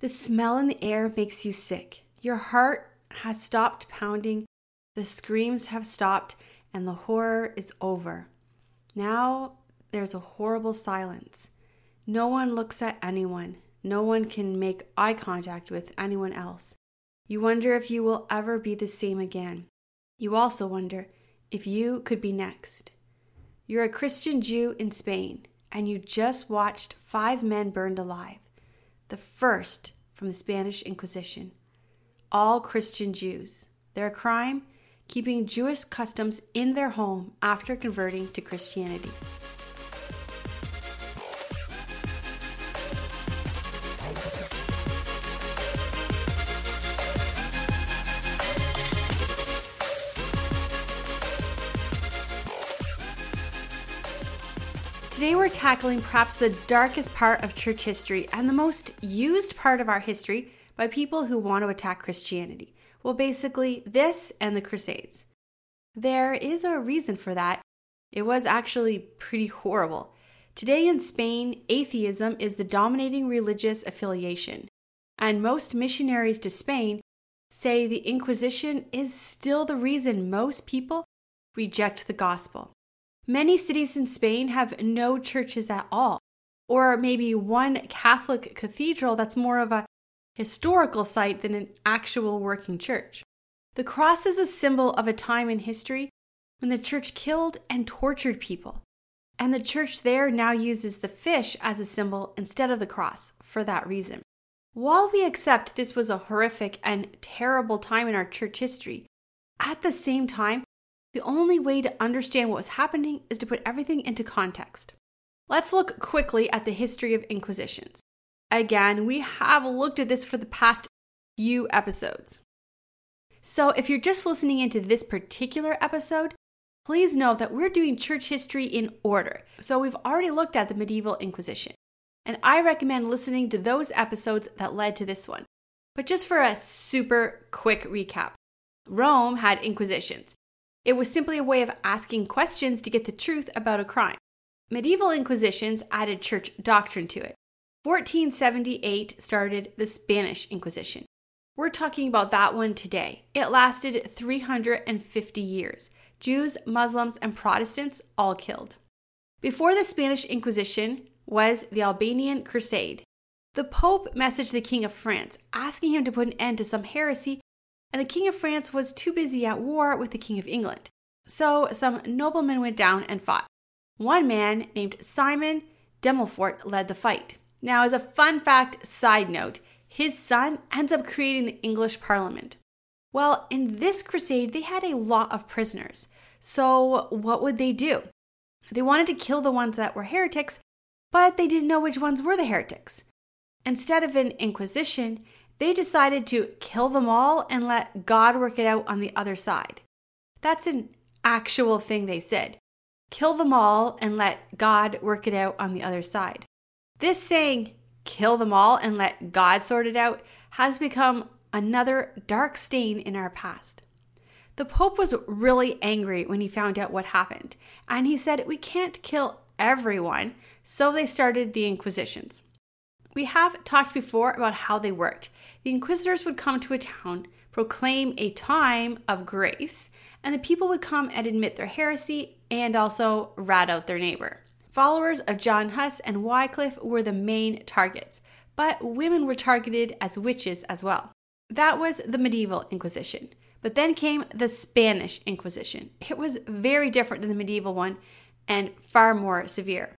The smell in the air makes you sick. Your heart has stopped pounding, the screams have stopped, and the horror is over. Now there's a horrible silence. No one looks at anyone. No one can make eye contact with anyone else. You wonder if you will ever be the same again. You also wonder if you could be next. You're a Christian Jew in Spain, and you just watched five men burned alive, the first from the Spanish Inquisition. All Christian Jews. Their crime? Keeping Jewish customs in their home after converting to Christianity. Tackling perhaps the darkest part of church history and the most used part of our history by people who want to attack Christianity. Well, basically, this and the Crusades. There is a reason for that. It was actually pretty horrible. Today in Spain, atheism is the dominating religious affiliation, and most missionaries to Spain say the Inquisition is still the reason most people reject the gospel. Many cities in Spain have no churches at all, or maybe one Catholic cathedral that's more of a historical site than an actual working church. The cross is a symbol of a time in history when the church killed and tortured people, and the church there now uses the fish as a symbol instead of the cross for that reason. While we accept this was a horrific and terrible time in our church history, at the same time, the only way to understand what was happening is to put everything into context. Let's look quickly at the history of inquisitions. Again, we have looked at this for the past few episodes. So, if you're just listening into this particular episode, please know that we're doing church history in order. So, we've already looked at the medieval Inquisition, and I recommend listening to those episodes that led to this one. But just for a super quick recap Rome had inquisitions, it was simply a way of asking questions to get the truth about a crime. Medieval inquisitions added church doctrine to it. 1478 started the Spanish Inquisition. We're talking about that one today. It lasted 350 years. Jews, Muslims, and Protestants all killed. Before the Spanish Inquisition was the Albigensian Crusade. The Pope messaged the King of France asking him to put an end to some heresy and the King of France was too busy at war with the King of England. So some noblemen went down and fought. One man named Simon de Montfort led the fight. Now, as a fun fact side note, his son ends up creating the English Parliament. Well, in this crusade, they had a lot of prisoners. So, what would they do? They wanted to kill the ones that were heretics, but they didn't know which ones were the heretics. Instead of an inquisition, they decided to kill them all and let God work it out on the other side. That's an actual thing they said. Kill them all and let God work it out on the other side. This saying, kill them all and let God sort it out, has become another dark stain in our past. The Pope was really angry when he found out what happened, and he said, We can't kill everyone, so they started the Inquisitions. We have talked before about how they worked. The inquisitors would come to a town, proclaim a time of grace, and the people would come and admit their heresy and also rat out their neighbor. Followers of John Huss and Wycliffe were the main targets, but women were targeted as witches as well. That was the medieval Inquisition. But then came the Spanish Inquisition. It was very different than the medieval one and far more severe.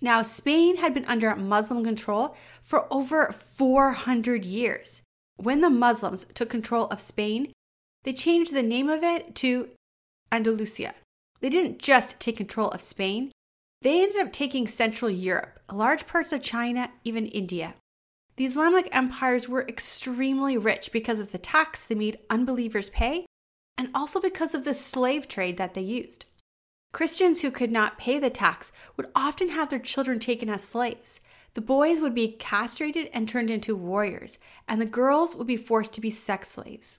Now, Spain had been under Muslim control for over 400 years. When the Muslims took control of Spain, they changed the name of it to Andalusia. They didn't just take control of Spain, they ended up taking Central Europe, large parts of China, even India. The Islamic empires were extremely rich because of the tax they made unbelievers pay, and also because of the slave trade that they used. Christians who could not pay the tax would often have their children taken as slaves. The boys would be castrated and turned into warriors, and the girls would be forced to be sex slaves.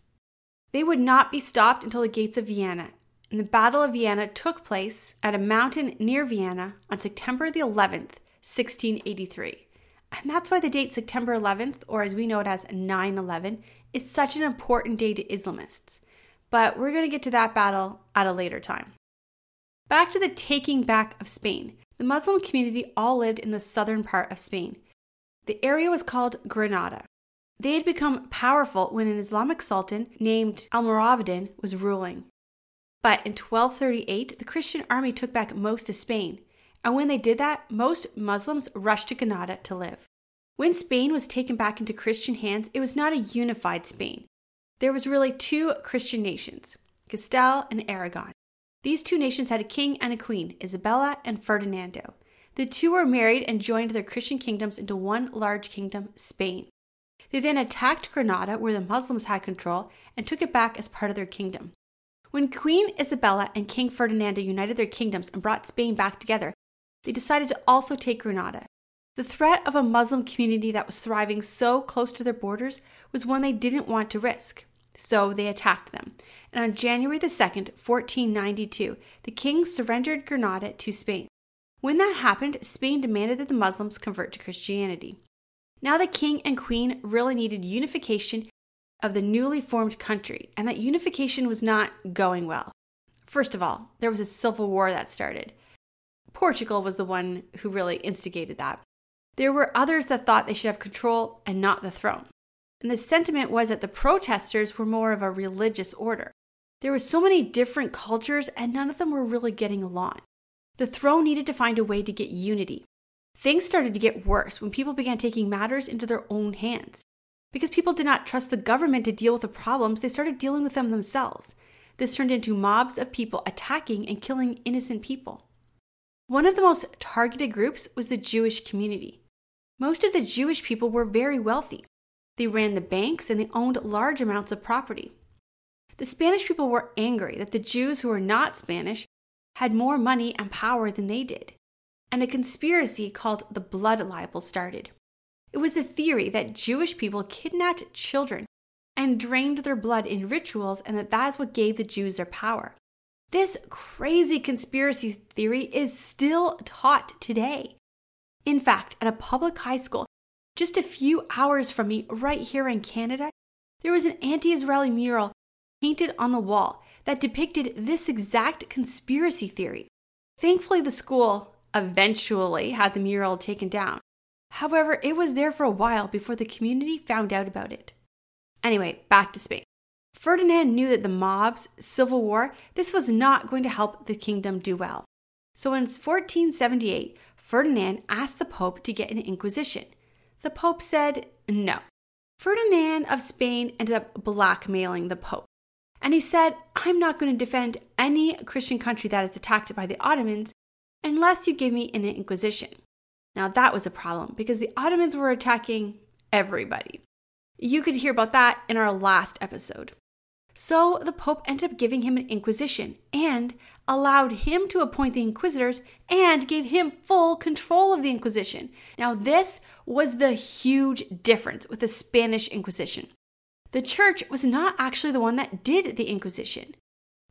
They would not be stopped until the gates of Vienna, and the Battle of Vienna took place at a mountain near Vienna on September the 11th, 1683. And that's why the date September 11th, or as we know it as 9 11, is such an important day to Islamists. But we're going to get to that battle at a later time. Back to the taking back of Spain. The Muslim community all lived in the southern part of Spain. The area was called Granada. They had become powerful when an Islamic sultan named Almoravidin was ruling. But in 1238, the Christian army took back most of Spain, and when they did that, most Muslims rushed to Granada to live. When Spain was taken back into Christian hands, it was not a unified Spain. There was really two Christian nations, Castile and Aragon. These two nations had a king and a queen, Isabella and Ferdinando. The two were married and joined their Christian kingdoms into one large kingdom, Spain. They then attacked Granada, where the Muslims had control, and took it back as part of their kingdom. When Queen Isabella and King Ferdinando united their kingdoms and brought Spain back together, they decided to also take Granada. The threat of a Muslim community that was thriving so close to their borders was one they didn't want to risk. So they attacked them. And on January the 2nd, 1492, the king surrendered Granada to Spain. When that happened, Spain demanded that the Muslims convert to Christianity. Now the king and queen really needed unification of the newly formed country, and that unification was not going well. First of all, there was a civil war that started. Portugal was the one who really instigated that. There were others that thought they should have control and not the throne. And the sentiment was that the protesters were more of a religious order. There were so many different cultures, and none of them were really getting along. The throne needed to find a way to get unity. Things started to get worse when people began taking matters into their own hands. Because people did not trust the government to deal with the problems, they started dealing with them themselves. This turned into mobs of people attacking and killing innocent people. One of the most targeted groups was the Jewish community. Most of the Jewish people were very wealthy. They ran the banks and they owned large amounts of property. The Spanish people were angry that the Jews who were not Spanish had more money and power than they did and a conspiracy called the Blood Libel started. It was a theory that Jewish people kidnapped children and drained their blood in rituals, and that that is what gave the Jews their power. This crazy conspiracy theory is still taught today. In fact, at a public high school, just a few hours from me, right here in Canada, there was an anti Israeli mural painted on the wall that depicted this exact conspiracy theory. Thankfully, the school eventually had the mural taken down. However, it was there for a while before the community found out about it. Anyway, back to Spain. Ferdinand knew that the mob's civil war, this was not going to help the kingdom do well. So in 1478, Ferdinand asked the Pope to get an inquisition. The Pope said no. Ferdinand of Spain ended up blackmailing the Pope. And he said, I'm not going to defend any Christian country that is attacked by the Ottomans unless you give me an inquisition. Now, that was a problem because the Ottomans were attacking everybody. You could hear about that in our last episode. So the Pope ended up giving him an inquisition and allowed him to appoint the inquisitors and gave him full control of the Inquisition. Now, this was the huge difference with the Spanish Inquisition. The church was not actually the one that did the Inquisition,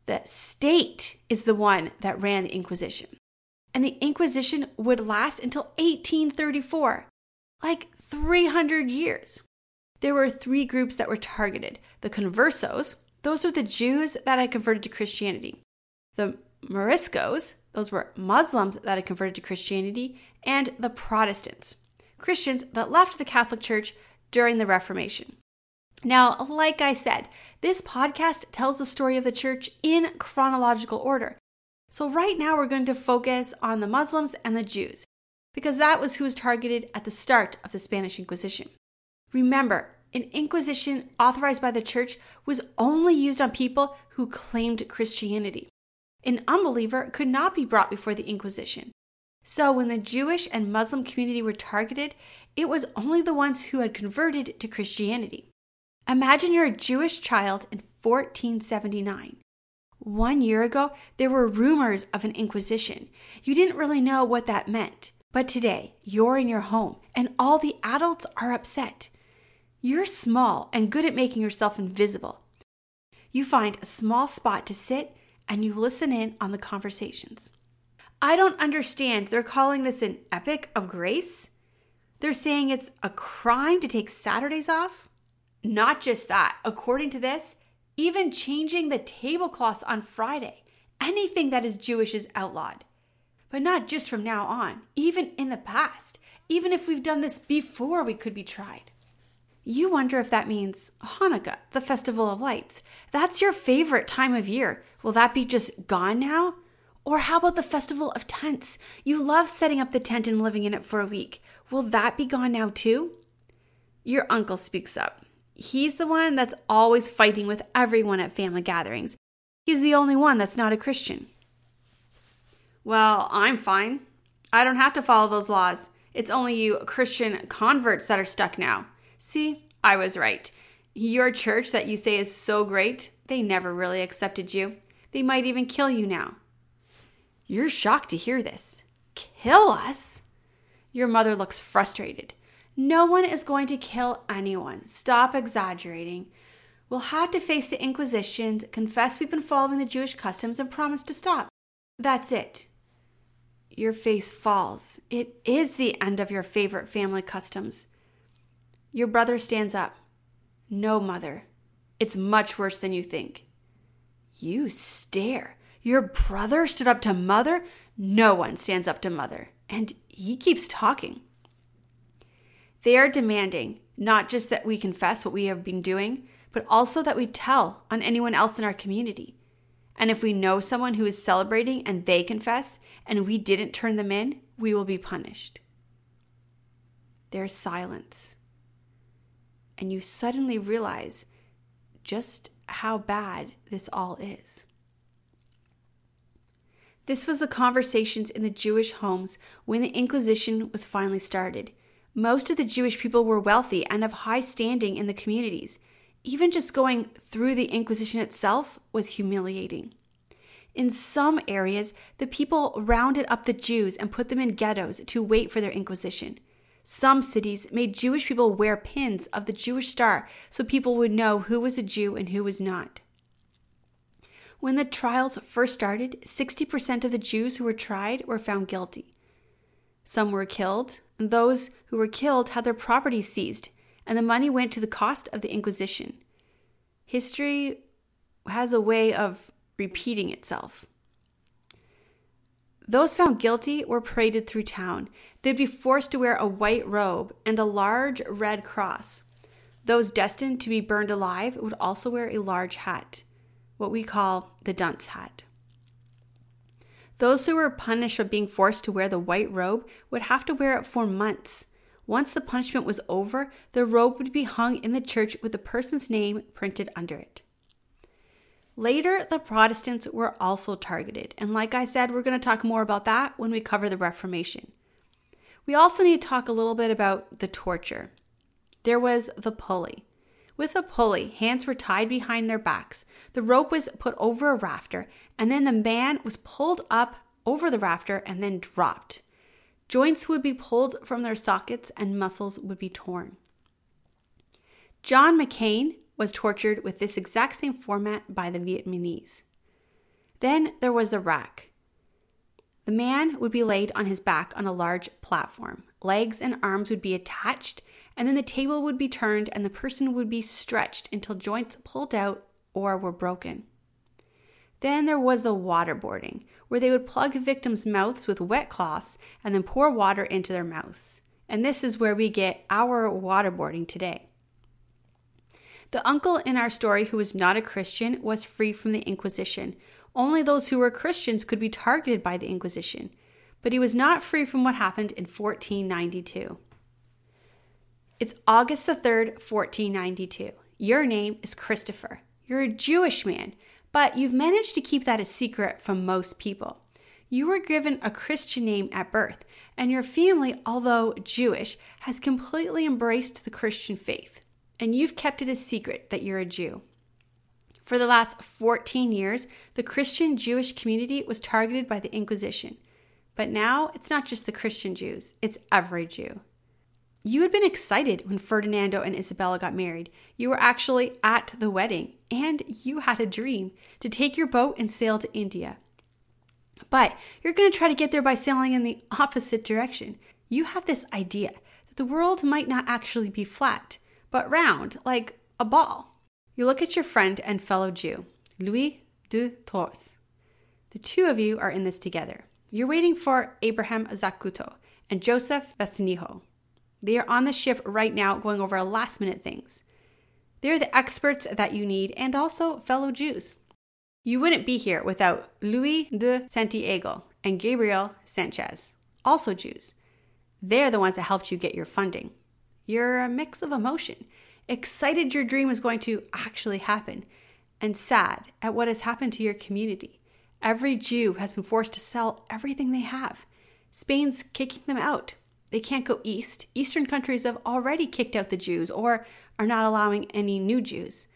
the state is the one that ran the Inquisition and the Inquisition would last until 1834, like 300 years. There were three groups that were targeted the conversos, those were the Jews that had converted to Christianity, the Moriscos, those were Muslims that had converted to Christianity, and the Protestants, Christians that left the Catholic Church during the Reformation. Now, like I said, this podcast tells the story of the church in chronological order. So, right now, we're going to focus on the Muslims and the Jews, because that was who was targeted at the start of the Spanish Inquisition. Remember, an inquisition authorized by the church was only used on people who claimed Christianity. An unbeliever could not be brought before the Inquisition. So, when the Jewish and Muslim community were targeted, it was only the ones who had converted to Christianity. Imagine you're a Jewish child in 1479. One year ago, there were rumors of an inquisition. You didn't really know what that meant. But today, you're in your home and all the adults are upset. You're small and good at making yourself invisible. You find a small spot to sit and you listen in on the conversations. I don't understand. They're calling this an edict of grace. They're saying it's a crime to take Saturdays off. Not just that, according to this, even changing the tablecloths on Friday, anything that is Jewish is outlawed. But not just from now on, even in the past, even if we've done this before we could be tried. You wonder if that means Hanukkah, the festival of lights. That's your favorite time of year. Will that be just gone now? Or how about the festival of tents? You love setting up the tent and living in it for a week. Will that be gone now too? Your uncle speaks up. He's the one that's always fighting with everyone at family gatherings. He's the only one that's not a Christian. Well, I'm fine. I don't have to follow those laws. It's only you Christian converts that are stuck now. See, I was right. Your church that you say is so great, they never really accepted you. They might even kill you now. You're shocked to hear this. Kill us? Your mother looks frustrated. No one is going to kill anyone. Stop exaggerating. We'll have to face the Inquisition, confess we've been following the Jewish customs, and promise to stop. That's it. Your face falls. It is the end of your favorite family customs. Your brother stands up. No, mother. It's much worse than you think. You stare. Your brother stood up to mother? No one stands up to mother. And he keeps talking. They are demanding not just that we confess what we have been doing, but also that we tell on anyone else in our community. And if we know someone who is celebrating and they confess and we didn't turn them in, we will be punished. There's silence. And you suddenly realize just how bad this all is. This was the conversations in the Jewish homes when the Inquisition was finally started. Most of the Jewish people were wealthy and of high standing in the communities. Even just going through the Inquisition itself was humiliating. In some areas, the people rounded up the Jews and put them in ghettos to wait for their Inquisition. Some cities made Jewish people wear pins of the Jewish star so people would know who was a Jew and who was not. When the trials first started, 60% of the Jews who were tried were found guilty. Some were killed, and those who were killed had their property seized, and the money went to the cost of the Inquisition. History has a way of repeating itself. Those found guilty were paraded through town. They'd be forced to wear a white robe and a large red cross. Those destined to be burned alive would also wear a large hat, what we call the dunce hat. Those who were punished for being forced to wear the white robe would have to wear it for months. Once the punishment was over, the robe would be hung in the church with the person's name printed under it. Later, the Protestants were also targeted, and like I said, we're going to talk more about that when we cover the Reformation. We also need to talk a little bit about the torture. There was the pulley. With a pulley, hands were tied behind their backs. The rope was put over a rafter, and then the man was pulled up over the rafter and then dropped. Joints would be pulled from their sockets and muscles would be torn. John McCain was tortured with this exact same format by the Vietnamese. Then there was the rack. The man would be laid on his back on a large platform. Legs and arms would be attached, and then the table would be turned and the person would be stretched until joints pulled out or were broken. Then there was the waterboarding, where they would plug victims' mouths with wet cloths and then pour water into their mouths. And this is where we get our waterboarding today. The uncle in our story who was not a Christian was free from the Inquisition. Only those who were Christians could be targeted by the Inquisition. But he was not free from what happened in 1492. It's August the 3rd, 1492. Your name is Christopher. You're a Jewish man, but you've managed to keep that a secret from most people. You were given a Christian name at birth, and your family, although Jewish, has completely embraced the Christian faith, and you've kept it a secret that you're a Jew. For the last 14 years, the Christian Jewish community was targeted by the Inquisition. But now it's not just the Christian Jews, it's every Jew. You had been excited when Ferdinando and Isabella got married. You were actually at the wedding, and you had a dream to take your boat and sail to India. But you're going to try to get there by sailing in the opposite direction. You have this idea that the world might not actually be flat, but round, like a ball. You look at your friend and fellow Jew, Louis de Torres. The two of you are in this together. You're waiting for Abraham Zacuto and Joseph Vasiniho. They are on the ship right now going over last minute things. They're the experts that you need and also fellow Jews. You wouldn't be here without Louis de Santiago and Gabriel Sanchez, also Jews. They're the ones that helped you get your funding. You're a mix of emotion, excited your dream is going to actually happen, and sad at what has happened to your community. Every Jew has been forced to sell everything they have. Spain's kicking them out. They can't go east. Eastern countries have already kicked out the Jews or are not allowing any new Jews.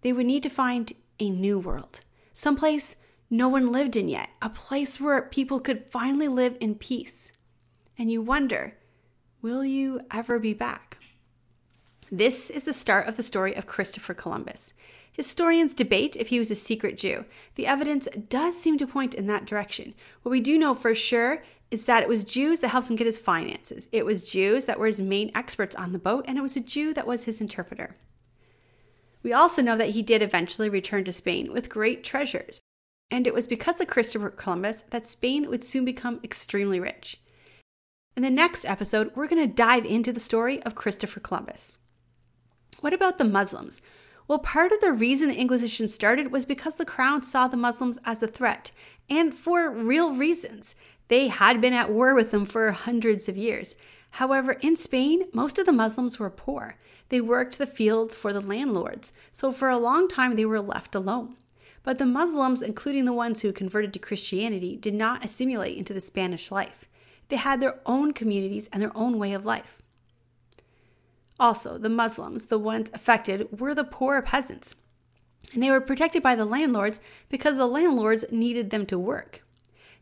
They would need to find a new world, someplace no one lived in yet, a place where people could finally live in peace. And you wonder, will you ever be back? This is the start of the story of Christopher Columbus. Historians debate if he was a secret Jew. The evidence does seem to point in that direction. What we do know for sure is that it was Jews that helped him get his finances. It was Jews that were his main experts on the boat, and it was a Jew that was his interpreter. We also know that he did eventually return to Spain with great treasures, and it was because of Christopher Columbus that Spain would soon become extremely rich. In the next episode, we're going to dive into the story of Christopher Columbus. What about the Muslims? Well, part of the reason the Inquisition started was because the crown saw the Muslims as a threat, and for real reasons. They had been at war with them for hundreds of years. However, in Spain, most of the Muslims were poor. They worked the fields for the landlords, so for a long time they were left alone. But the Muslims, including the ones who converted to Christianity, did not assimilate into the Spanish life. They had their own communities and their own way of life. Also, the Muslims, the ones affected, were the poor peasants. And they were protected by the landlords because the landlords needed them to work.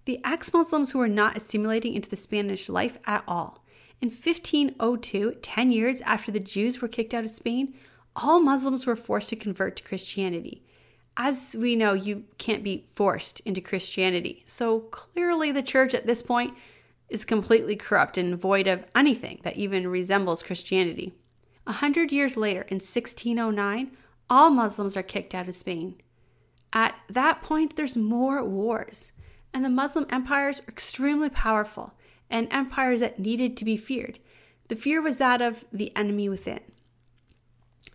The ex Muslims who were not assimilating into the Spanish life at all. In 1502, 10 years after the Jews were kicked out of Spain, all Muslims were forced to convert to Christianity. As we know, you can't be forced into Christianity. So clearly, the church at this point is completely corrupt and void of anything that even resembles Christianity. A hundred years later, in 1609, all Muslims are kicked out of Spain. At that point, there's more wars, and the Muslim empires are extremely powerful and empires that needed to be feared. The fear was that of the enemy within.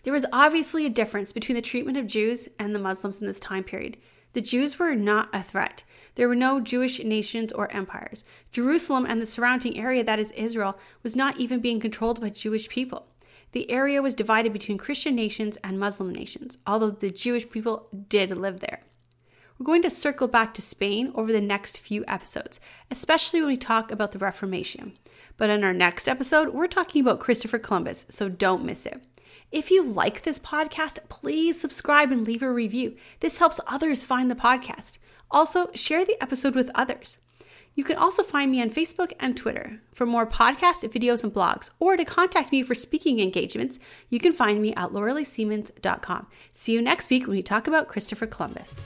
There was obviously a difference between the treatment of Jews and the Muslims in this time period. The Jews were not a threat. There were no Jewish nations or empires. Jerusalem and the surrounding area, that is Israel, was not even being controlled by Jewish people. The area was divided between Christian nations and Muslim nations, although the Jewish people did live there. We're going to circle back to Spain over the next few episodes, especially when we talk about the Reformation. But in our next episode, we're talking about Christopher Columbus, so don't miss it. If you like this podcast, please subscribe and leave a review. This helps others find the podcast. Also, share the episode with others. You can also find me on Facebook and Twitter. For more podcast videos and blogs, or to contact me for speaking engagements, you can find me at lauraleesiemens.com. See you next week when we talk about Christopher Columbus.